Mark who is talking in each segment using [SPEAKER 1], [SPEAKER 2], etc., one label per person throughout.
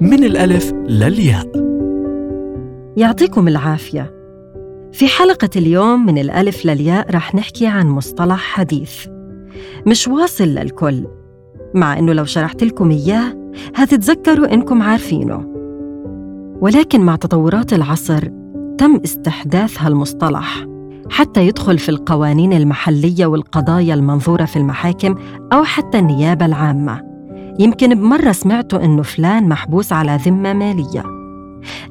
[SPEAKER 1] من الألف للياء.
[SPEAKER 2] يعطيكم العافية. في حلقة اليوم من الألف للياء رح نحكي عن مصطلح حديث. مش واصل للكل مع إنه لو شرحت لكم إياه هتتذكروا إنكم عارفينه. ولكن مع تطورات العصر تم استحداث هالمصطلح حتى يدخل في القوانين المحلية والقضايا المنظورة في المحاكم أو حتى النيابة العامة. يمكن بمرة سمعتوا إنه فلان محبوس على ذمة مالية.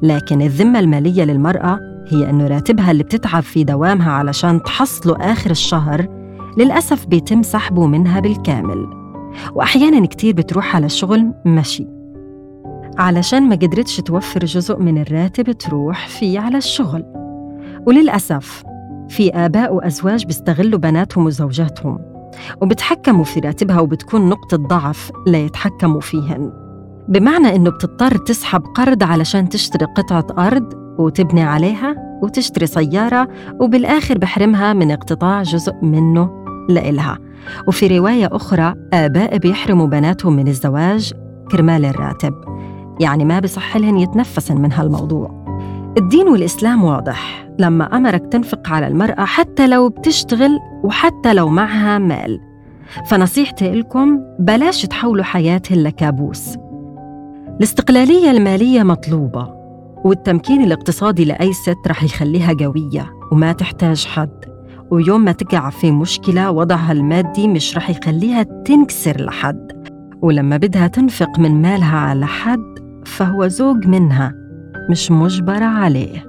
[SPEAKER 2] لكن الذمة المالية للمرأة هي إنه راتبها اللي بتتعب في دوامها علشان تحصله آخر الشهر للأسف بيتم سحبه منها بالكامل. وأحيانا كتير بتروح على الشغل مشي. علشان ما قدرتش توفر جزء من الراتب تروح فيه على الشغل. وللأسف في آباء وأزواج بيستغلوا بناتهم وزوجاتهم. وبتحكموا في راتبها وبتكون نقطة ضعف لا يتحكموا فيهن. بمعنى إنه بتضطر تسحب قرض علشان تشتري قطعة أرض وتبني عليها وتشتري سيارة وبالآخر بحرمها من اقتطاع جزء منه لإلها. وفي رواية أخرى آباء بيحرموا بناتهم من الزواج كرمال الراتب. يعني ما بصح لهن يتنفسن من هالموضوع. الدين والإسلام واضح. لما أمرك تنفق على المرأة حتى لو بتشتغل وحتى لو معها مال. فنصيحتي لكم بلاش تحولوا حياتهن لكابوس. الاستقلالية المالية مطلوبة والتمكين الاقتصادي لأي ست رح يخليها قوية وما تحتاج حد. ويوم ما تقع في مشكلة وضعها المادي مش رح يخليها تنكسر لحد. ولما بدها تنفق من مالها على حد فهو زوج منها. مش مجبرة عليه.